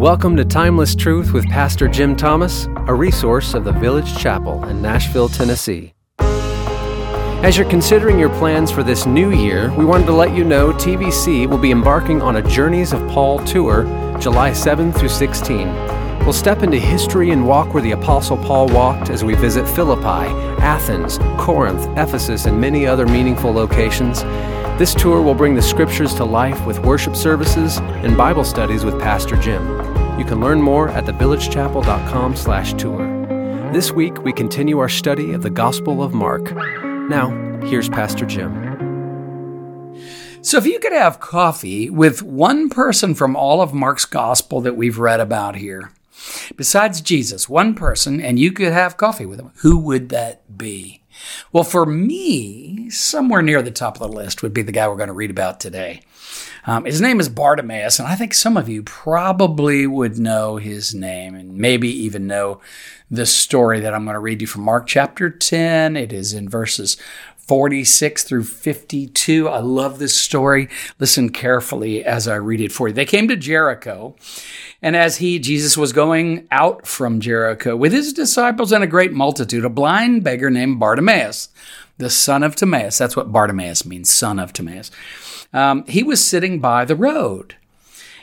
Welcome to Timeless Truth with Pastor Jim Thomas, a resource of the Village Chapel in Nashville, Tennessee. As you're considering your plans for this new year, we wanted to let you know TVC will be embarking on a Journeys of Paul tour July 7 through 16. We'll step into history and walk where the Apostle Paul walked as we visit Philippi, Athens, Corinth, Ephesus, and many other meaningful locations. This tour will bring the scriptures to life with worship services and Bible studies with Pastor Jim. You can learn more at thevillagechapel.com slash tour. This week we continue our study of the Gospel of Mark. Now, here's Pastor Jim. So, if you could have coffee with one person from all of Mark's gospel that we've read about here, besides Jesus, one person, and you could have coffee with him, who would that be? Well, for me, somewhere near the top of the list would be the guy we're going to read about today. Um, his name is Bartimaeus, and I think some of you probably would know his name and maybe even know the story that I'm going to read you from Mark chapter 10. It is in verses 46 through 52. I love this story. Listen carefully as I read it for you. They came to Jericho, and as he, Jesus, was going out from Jericho with his disciples and a great multitude, a blind beggar named Bartimaeus, the son of Timaeus, that's what Bartimaeus means, son of Timaeus, um, he was sitting by the road.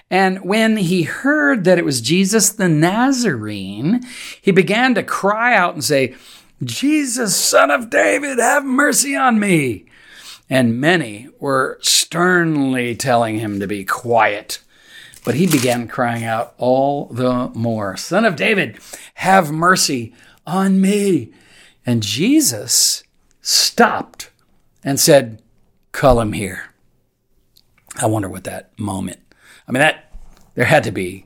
And when he heard that it was Jesus the Nazarene, he began to cry out and say, Jesus, son of David, have mercy on me. And many were sternly telling him to be quiet. But he began crying out all the more, Son of David, have mercy on me. And Jesus stopped and said, Call him here. I wonder what that moment, I mean, that there had to be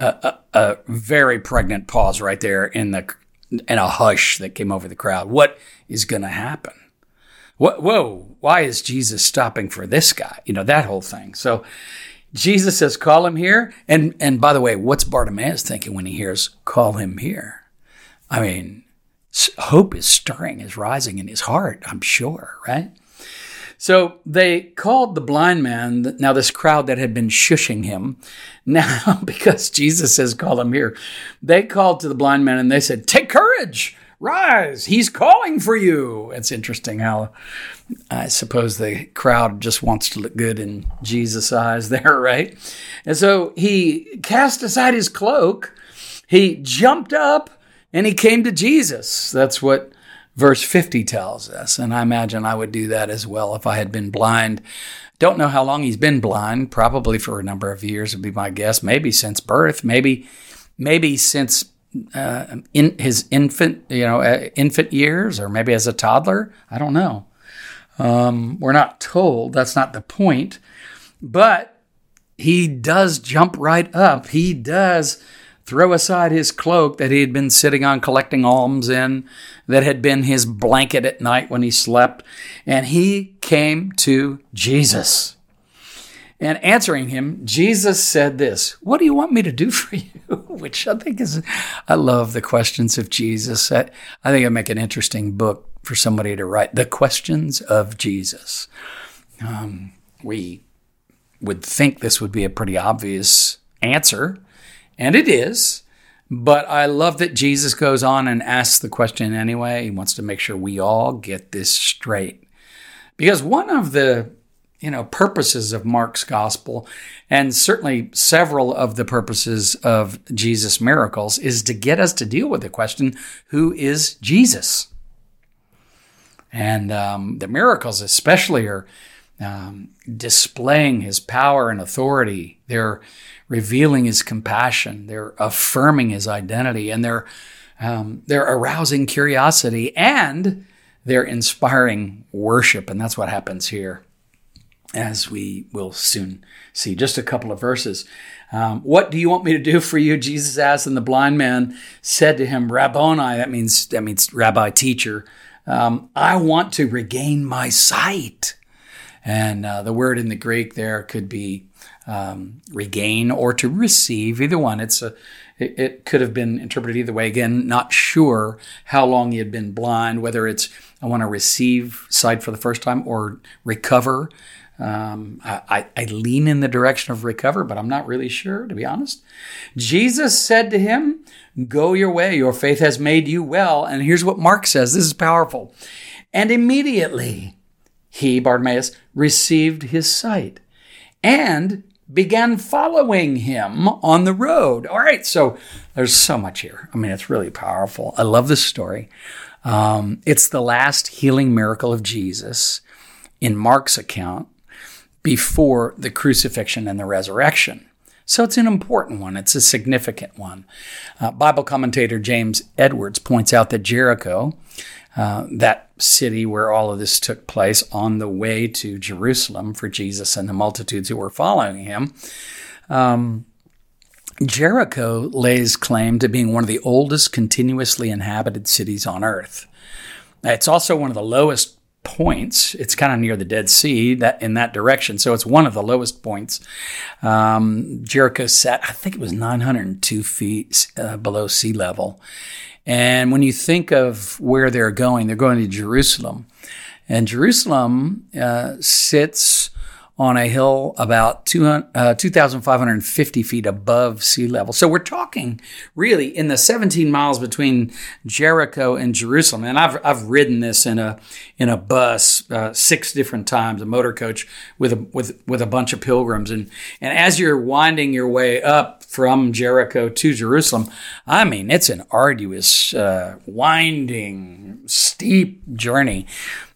a, a, a very pregnant pause right there in the and a hush that came over the crowd. What is going to happen? What, whoa, why is Jesus stopping for this guy? You know, that whole thing. So Jesus says, call him here. And, and by the way, what's Bartimaeus thinking when he hears, call him here? I mean, hope is stirring, is rising in his heart, I'm sure, right? So they called the blind man, now this crowd that had been shushing him, now because Jesus says, call him here, they called to the blind man and they said, take courage, rise, he's calling for you. It's interesting how I suppose the crowd just wants to look good in Jesus' eyes there, right? And so he cast aside his cloak, he jumped up, and he came to Jesus. That's what verse 50 tells us. And I imagine I would do that as well if I had been blind. Don't know how long he's been blind, probably for a number of years would be my guess. Maybe since birth, maybe, maybe since uh, in his infant, you know, uh, infant years, or maybe as a toddler. I don't know. Um, we're not told. That's not the point. But he does jump right up. He does throw aside his cloak that he had been sitting on collecting alms in, that had been his blanket at night when he slept, and he came to Jesus. And answering him, Jesus said this What do you want me to do for you? Which I think is, I love the questions of Jesus. I, I think I make an interesting book for somebody to write The Questions of Jesus. Um, we would think this would be a pretty obvious answer and it is. But I love that Jesus goes on and asks the question anyway. He wants to make sure we all get this straight. Because one of the you know purposes of Mark's gospel and certainly several of the purposes of Jesus miracles is to get us to deal with the question who is Jesus? And um, the miracles especially are um, displaying his power and authority. They're revealing his compassion. They're affirming his identity, and they're um, they're arousing curiosity and they're inspiring worship. And that's what happens here, as we will soon see. Just a couple of verses. Um, what do you want me to do for you? Jesus asked, and the blind man said to him, Rabboni. That means that means rabbi teacher. Um, I want to regain my sight. And uh, the word in the Greek there could be um, regain or to receive, either one. It's a, it, it, could have been interpreted either way. Again, not sure how long he had been blind, whether it's I want to receive sight for the first time or recover Um, I, I lean in the direction of recover, but I'm not really sure, to be honest. Jesus said to him, Go your way, your faith has made you well. And here's what Mark says this is powerful. And immediately he, Bartimaeus, received his sight and began following him on the road. All right, so there's so much here. I mean, it's really powerful. I love this story. Um, it's the last healing miracle of Jesus in Mark's account before the crucifixion and the resurrection. So it's an important one. It's a significant one. Uh, Bible commentator James Edwards points out that Jericho, uh, that city where all of this took place on the way to Jerusalem for Jesus and the multitudes who were following him, um, Jericho lays claim to being one of the oldest continuously inhabited cities on earth. It's also one of the lowest points. It's kind of near the Dead Sea that in that direction, so it's one of the lowest points. Um, Jericho sat, I think it was 902 feet uh, below sea level. And when you think of where they're going, they're going to Jerusalem, and Jerusalem uh, sits on a hill about 2,550 uh, feet above sea level. So we're talking really in the 17 miles between Jericho and Jerusalem. And I've, I've ridden this in a, in a bus uh, six different times, a motor coach with a, with, with a bunch of pilgrims. And, and as you're winding your way up from Jericho to Jerusalem, I mean, it's an arduous, uh, winding, steep journey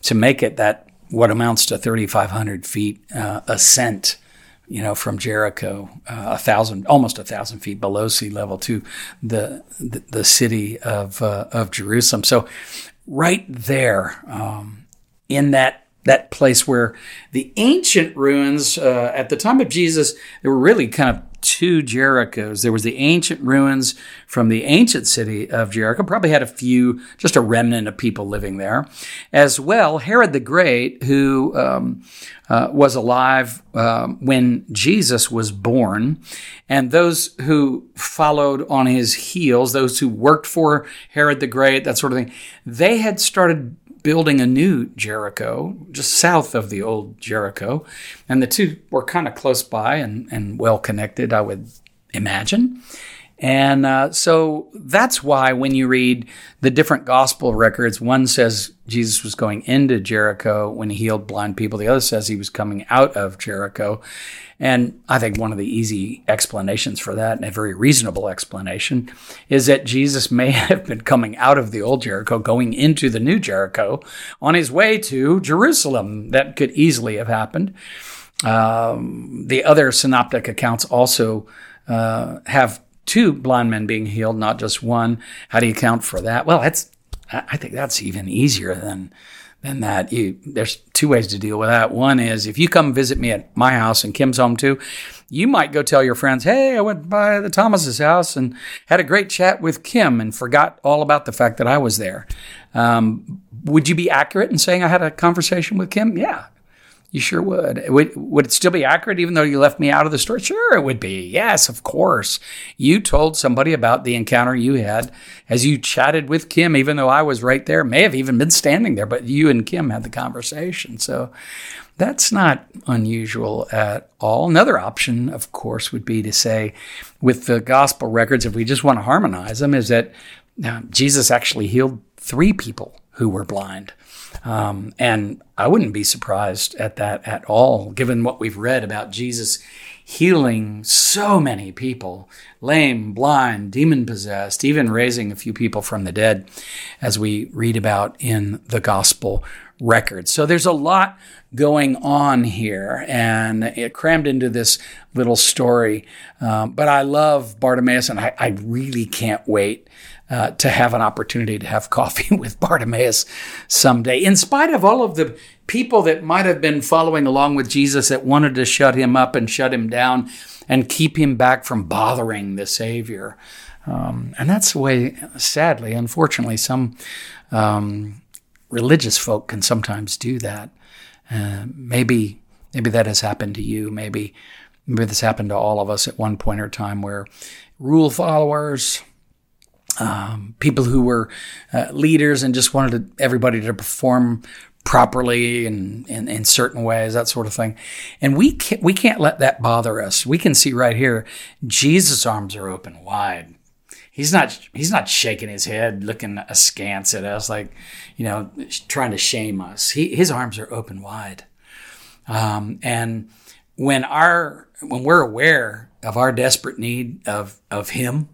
to make it that what amounts to 3,500 feet uh, ascent, you know, from Jericho, uh, a thousand, almost a thousand feet below sea level to the the, the city of uh, of Jerusalem. So, right there, um, in that that place where the ancient ruins uh, at the time of Jesus, they were really kind of two Jerichos. There was the ancient ruins from the ancient city of Jericho, probably had a few, just a remnant of people living there. As well, Herod the Great, who um, uh, was alive um, when Jesus was born, and those who followed on his heels, those who worked for Herod the Great, that sort of thing, they had started building a new Jericho just south of the old Jericho. And the two were kind of close by and, and well connected, I would imagine. And uh, so that's why when you read the different gospel records, one says Jesus was going into Jericho when he healed blind people, the other says he was coming out of Jericho. And I think one of the easy explanations for that, and a very reasonable explanation, is that Jesus may have been coming out of the old Jericho, going into the new Jericho on his way to Jerusalem. That could easily have happened. Um, the other synoptic accounts also uh, have two blind men being healed, not just one. How do you account for that? Well, that's I think that's even easier than than that. You, there's two ways to deal with that. One is if you come visit me at my house and Kim's home too, you might go tell your friends, "Hey, I went by the Thomas's house and had a great chat with Kim and forgot all about the fact that I was there." Um, would you be accurate in saying I had a conversation with Kim? Yeah, you sure would. would. Would it still be accurate even though you left me out of the story? Sure, it would be. Yes, of course. You told somebody about the encounter you had as you chatted with Kim, even though I was right there, may have even been standing there, but you and Kim had the conversation. So that's not unusual at all. Another option, of course, would be to say with the gospel records, if we just want to harmonize them, is that uh, Jesus actually healed three people who were blind. Um, and I wouldn't be surprised at that at all, given what we've read about Jesus healing so many people lame, blind, demon possessed, even raising a few people from the dead, as we read about in the gospel records. So there's a lot going on here, and it crammed into this little story. Um, but I love Bartimaeus, and I, I really can't wait uh, to have an opportunity to have coffee with Bartimaeus someday. In spite of all of the people that might have been following along with Jesus that wanted to shut him up and shut him down and keep him back from bothering the Savior. Um, and that's the way, sadly, unfortunately, some um, religious folk can sometimes do that. Uh, maybe, maybe that has happened to you. Maybe, maybe this happened to all of us at one point or time where rule followers, um, people who were uh, leaders and just wanted to, everybody to perform properly and in, in, certain ways, that sort of thing. And we can't, we can't let that bother us. We can see right here, Jesus' arms are open wide. He's not he's not shaking his head, looking askance at us like, you know, trying to shame us. He, his arms are open wide. Um, and when our when we're aware of our desperate need of of Him,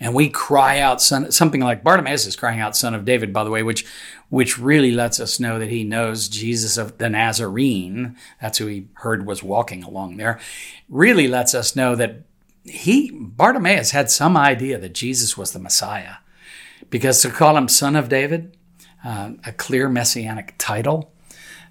and we cry out, son, something like Bartimaeus is crying out, "Son of David," by the way, which which really lets us know that he knows Jesus of the Nazarene. That's who he heard was walking along there. Really lets us know that he Bartimaeus had some idea that Jesus was the Messiah, because to call him Son of David, uh, a clear messianic title,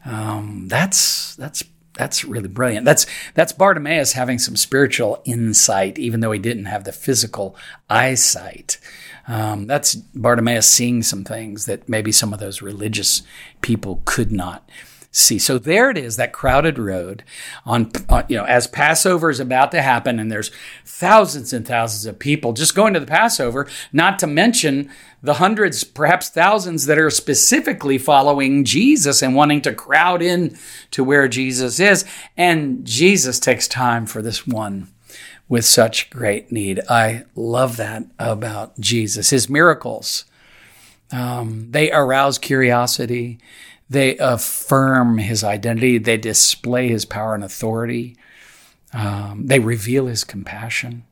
um, that's that's that's really brilliant. That's that's Bartimaeus having some spiritual insight, even though he didn't have the physical eyesight. Um, that's Bartimaeus seeing some things that maybe some of those religious people could not see. So there it is, that crowded road on, on, you know, as Passover is about to happen and there's thousands and thousands of people just going to the Passover, not to mention the hundreds, perhaps thousands that are specifically following Jesus and wanting to crowd in to where Jesus is. And Jesus takes time for this one with such great need. I love that about Jesus. His miracles, um, they arouse curiosity. They affirm his identity. They display his power and authority. Um, they reveal his compassion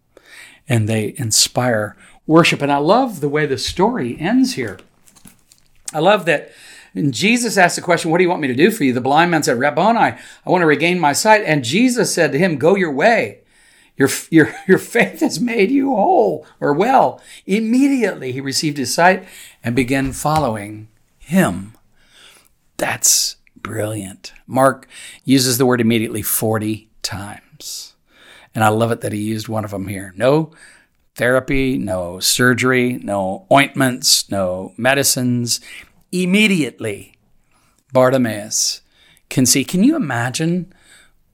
and they inspire worship. And I love the way the story ends here. I love that Jesus asked the question, What do you want me to do for you? The blind man said, Rabboni, I want to regain my sight. And Jesus said to him, Go your way. Your, your, your faith has made you whole or well. Immediately he received his sight and began following him. That's brilliant. Mark uses the word immediately 40 times. And I love it that he used one of them here. No therapy, no surgery, no ointments, no medicines. Immediately, Bartimaeus can see. Can you imagine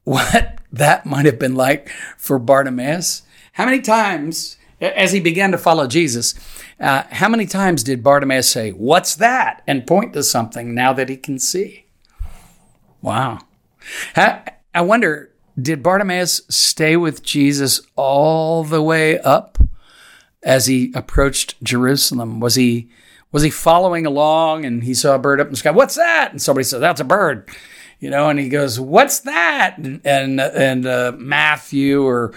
what that might have been like for Bartimaeus? How many times, as he began to follow Jesus, uh, how many times did Bartimaeus say, What's that? and point to something now that he can see? Wow. I wonder, did Bartimaeus stay with Jesus all the way up as he approached Jerusalem? Was he was he following along and he saw a bird up in the sky? What's that? And somebody said, That's a bird. You know, and he goes, What's that? And and, and uh, Matthew or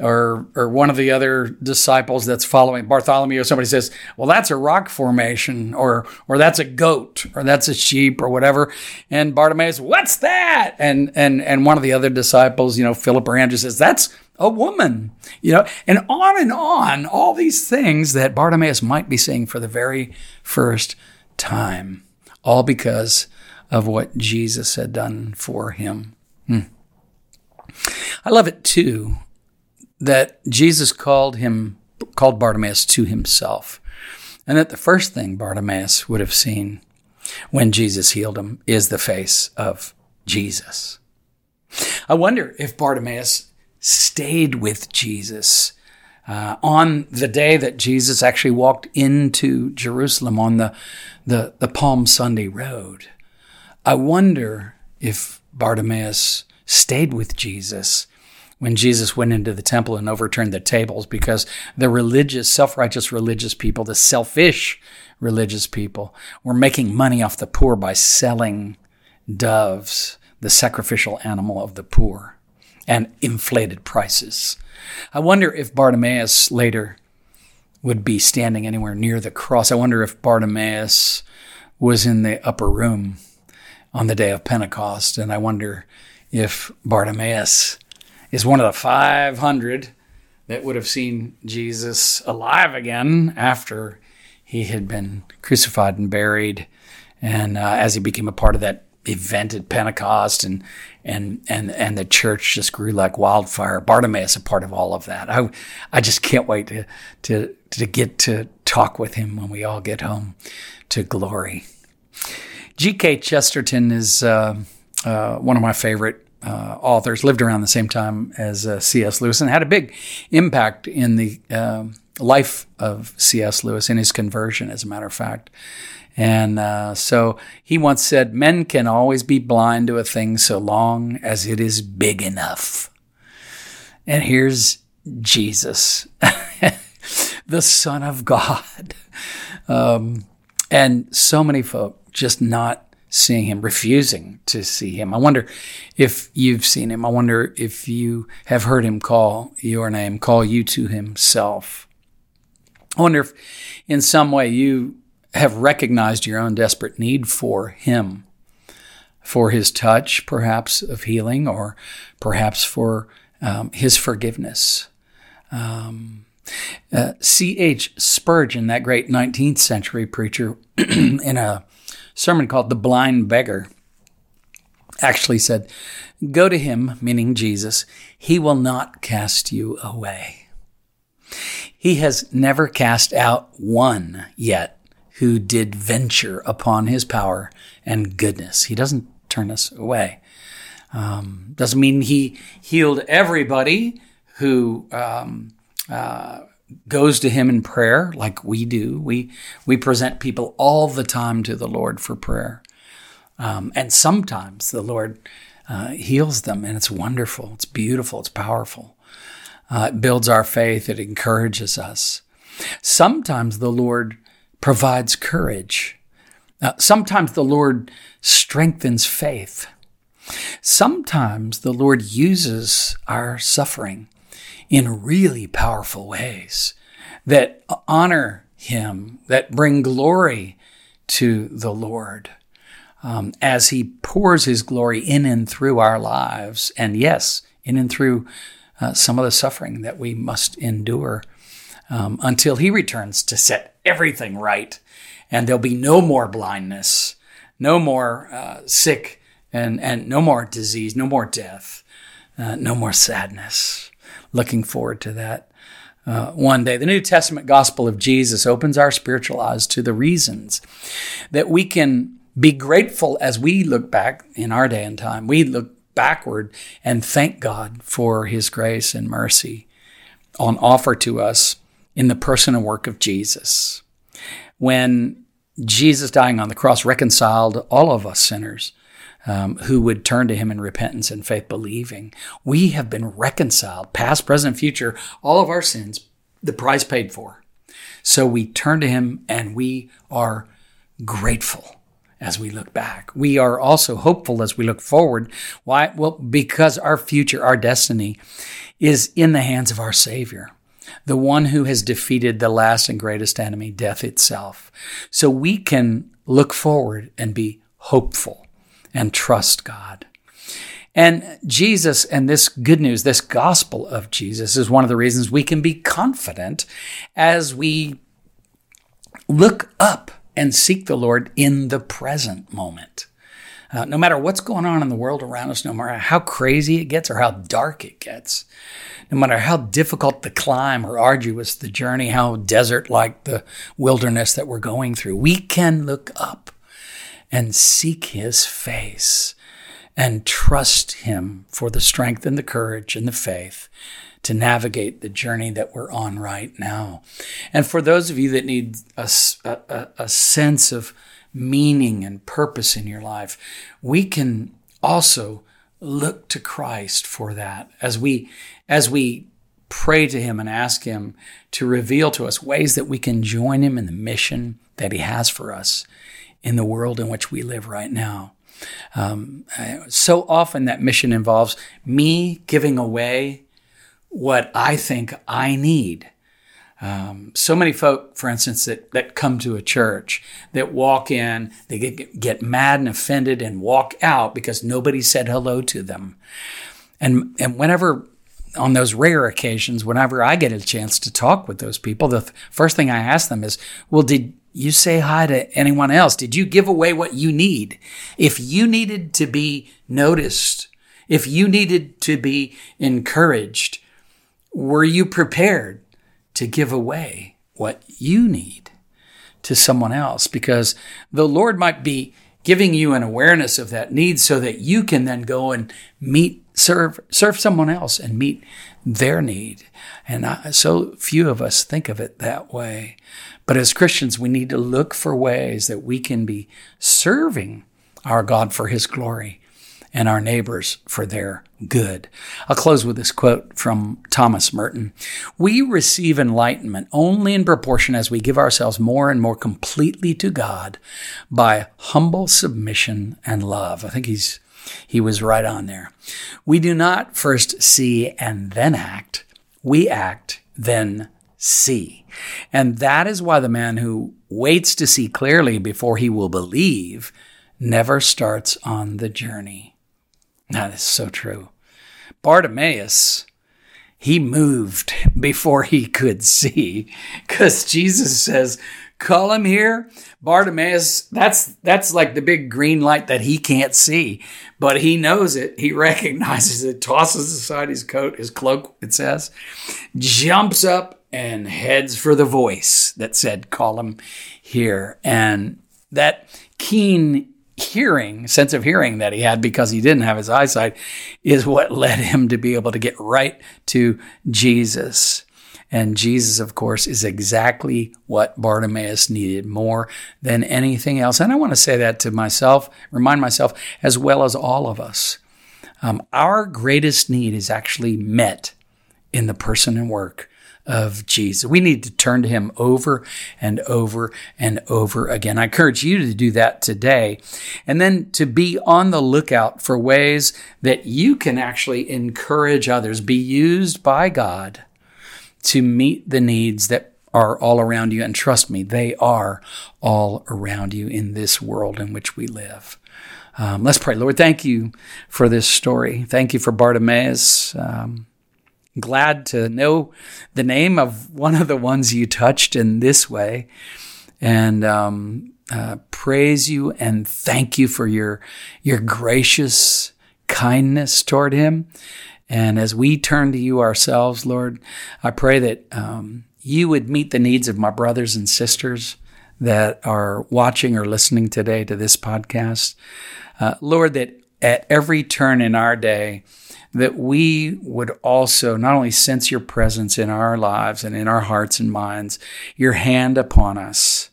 or or one of the other disciples that's following Bartholomew or somebody says, "Well, that's a rock formation or or that's a goat or that's a sheep or whatever." And Bartimaeus, "What's that?" And and and one of the other disciples, you know, Philip or Andrew says, "That's a woman." You know, and on and on, all these things that Bartimaeus might be seeing for the very first time, all because of what Jesus had done for him. Hmm. I love it too that Jesus called him called Bartimaeus to himself. And that the first thing Bartimaeus would have seen when Jesus healed him is the face of Jesus. I wonder if Bartimaeus stayed with Jesus uh, on the day that Jesus actually walked into Jerusalem on the, the, the Palm Sunday road. I wonder if Bartimaeus stayed with Jesus when Jesus went into the temple and overturned the tables because the religious, self righteous religious people, the selfish religious people, were making money off the poor by selling doves, the sacrificial animal of the poor, and inflated prices. I wonder if Bartimaeus later would be standing anywhere near the cross. I wonder if Bartimaeus was in the upper room on the day of Pentecost. And I wonder if Bartimaeus is one of the 500 that would have seen Jesus alive again after he had been crucified and buried, and uh, as he became a part of that event at Pentecost, and and and and the church just grew like wildfire. Bartimaeus a part of all of that. I I just can't wait to to to get to talk with him when we all get home to glory. G.K. Chesterton is uh, uh, one of my favorite uh, authors, lived around the same time as uh, C.S. Lewis, and had a big impact in the uh, life of C.S. Lewis in his conversion, as a matter of fact. And uh, so he once said, Men can always be blind to a thing so long as it is big enough. And here's Jesus, the Son of God. Um, and so many folk just not seeing him, refusing to see him. I wonder if you've seen him. I wonder if you have heard him call your name, call you to himself. I wonder if in some way you have recognized your own desperate need for him, for his touch, perhaps of healing, or perhaps for um, his forgiveness. Um, uh, C.H. Spurgeon, that great 19th century preacher, in a sermon called The Blind Beggar, actually said, Go to him, meaning Jesus, he will not cast you away. He has never cast out one yet who did venture upon his power and goodness. He doesn't turn us away. Um, doesn't mean he healed everybody who um, uh, goes to him in prayer like we do. We we present people all the time to the Lord for prayer, um, and sometimes the Lord uh, heals them, and it's wonderful. It's beautiful. It's powerful. Uh, it builds our faith. It encourages us. Sometimes the Lord provides courage. Uh, sometimes the Lord strengthens faith. Sometimes the Lord uses our suffering in really powerful ways that honor Him, that bring glory to the Lord um, as He pours His glory in and through our lives. And yes, in and through uh, some of the suffering that we must endure um, until He returns to set everything right. And there'll be no more blindness, no more uh, sick, and, and no more disease, no more death, uh, no more sadness looking forward to that uh, one day. The New Testament gospel of Jesus opens our spiritual eyes to the reasons that we can be grateful as we look back in our day and time. We look backward and thank God for his grace and mercy on offer to us in the person and work of Jesus. When Jesus dying on the cross reconciled all of us sinners um, who would turn to him in repentance and faith, believing. We have been reconciled, past, present, future, all of our sins, the price paid for. So we turn to him and we are grateful as we look back. We are also hopeful as we look forward. Why? Well, because our future, our destiny is in the hands of our Savior, the one who has defeated the last and greatest enemy, death itself. So we can look forward and be hopeful and trust God. And Jesus and this good news, this gospel of Jesus is one of the reasons we can be confident as we look up and seek the Lord in the present moment. Uh, no matter what's going on in the world around us, no matter how crazy it gets or how dark it gets, no matter how difficult the climb or arduous the journey, how desert like the wilderness that we're going through, we can look up and seek his face and trust him for the strength and the courage and the faith to navigate the journey that we're on right now. And for those of you that need a, a, a sense of meaning and purpose in your life, we can also look to Christ for that as we as we pray to him and ask him to reveal to us ways that we can join him in the mission that he has for us in the world in which we live right now. Um, so often that mission involves me giving away what I think I need. Um, so many folk, for instance, that, that come to a church, that walk in, they get, get mad and offended and walk out because nobody said hello to them. And, and whenever, on those rare occasions, whenever I get a chance to talk with those people, the first thing I ask them is, well, did, you say hi to anyone else? Did you give away what you need? If you needed to be noticed, if you needed to be encouraged, were you prepared to give away what you need to someone else? Because the Lord might be giving you an awareness of that need so that you can then go and meet serve serve someone else and meet their need. And I, so few of us think of it that way. But as Christians, we need to look for ways that we can be serving our God for His glory and our neighbors for their good. I'll close with this quote from Thomas Merton. We receive enlightenment only in proportion as we give ourselves more and more completely to God by humble submission and love. I think he's he was right on there. We do not first see and then act. We act, then see. And that is why the man who waits to see clearly before he will believe never starts on the journey. Now that is so true. Bartimaeus, he moved before he could see because Jesus says, Call him here. Bartimaeus, that's that's like the big green light that he can't see, but he knows it. He recognizes it, tosses aside his coat, his cloak, it says, jumps up and heads for the voice that said, Call him here. And that keen hearing, sense of hearing that he had because he didn't have his eyesight, is what led him to be able to get right to Jesus. And Jesus, of course, is exactly what Bartimaeus needed more than anything else. And I want to say that to myself, remind myself, as well as all of us. Um, our greatest need is actually met in the person and work of Jesus. We need to turn to him over and over and over again. I encourage you to do that today. And then to be on the lookout for ways that you can actually encourage others, be used by God to meet the needs that are all around you. And trust me, they are all around you in this world in which we live. Um, let's pray. Lord, thank you for this story. Thank you for Bartimaeus. Um, glad to know the name of one of the ones you touched in this way. And um, uh, praise you and thank you for your, your gracious kindness toward him. And as we turn to you ourselves, Lord, I pray that um, you would meet the needs of my brothers and sisters that are watching or listening today to this podcast. Uh, Lord, that at every turn in our day, that we would also not only sense your presence in our lives and in our hearts and minds, your hand upon us,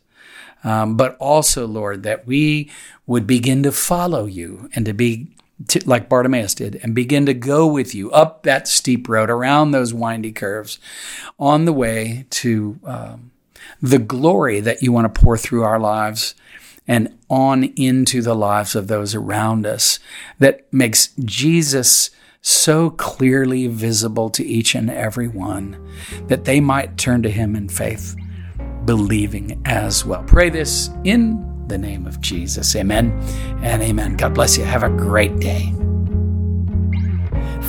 um, but also, Lord, that we would begin to follow you and to be to, like Bartimaeus did and begin to go with you up that steep road, around those windy curves, on the way to um, the glory that you want to pour through our lives and on into the lives of those around us that makes Jesus so clearly visible to each and every one that they might turn to him in faith, believing as well. Pray this in the name of Jesus. Amen and amen. God bless you. Have a great day.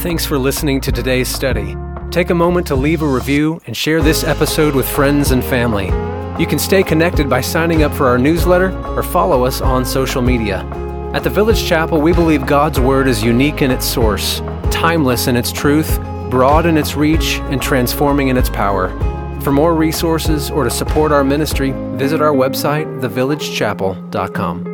Thanks for listening to today's study. Take a moment to leave a review and share this episode with friends and family. You can stay connected by signing up for our newsletter or follow us on social media. At the Village Chapel, we believe God's Word is unique in its source, timeless in its truth, broad in its reach, and transforming in its power. For more resources or to support our ministry, visit our website, thevillagechapel.com.